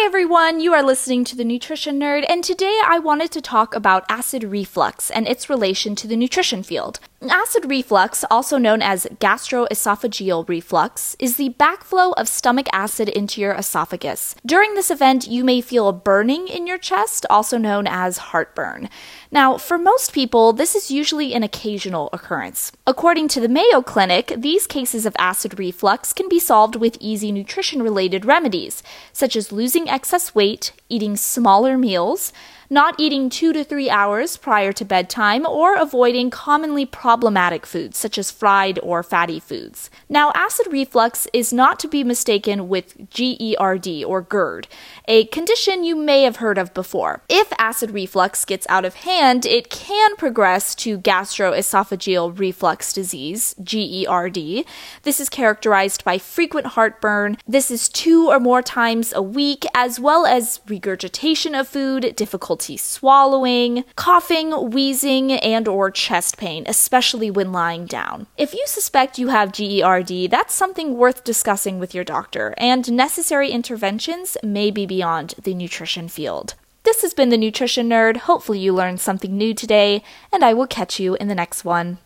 Hi everyone, you are listening to the Nutrition Nerd, and today I wanted to talk about acid reflux and its relation to the nutrition field. Acid reflux, also known as gastroesophageal reflux, is the backflow of stomach acid into your esophagus. During this event, you may feel a burning in your chest, also known as heartburn. Now, for most people, this is usually an occasional occurrence. According to the Mayo Clinic, these cases of acid reflux can be solved with easy nutrition related remedies, such as losing excess weight, eating smaller meals, not eating two to three hours prior to bedtime, or avoiding commonly problematic foods such as fried or fatty foods. Now, acid reflux is not to be mistaken with GERD or GERD, a condition you may have heard of before. If acid reflux gets out of hand, it can progress to gastroesophageal reflux disease, GERD. This is characterized by frequent heartburn. This is two or more times a week, as well as regurgitation of food, difficulty difficulty swallowing, coughing, wheezing, and or chest pain, especially when lying down. If you suspect you have GERD, that's something worth discussing with your doctor, and necessary interventions may be beyond the nutrition field. This has been the Nutrition Nerd. Hopefully, you learned something new today, and I will catch you in the next one.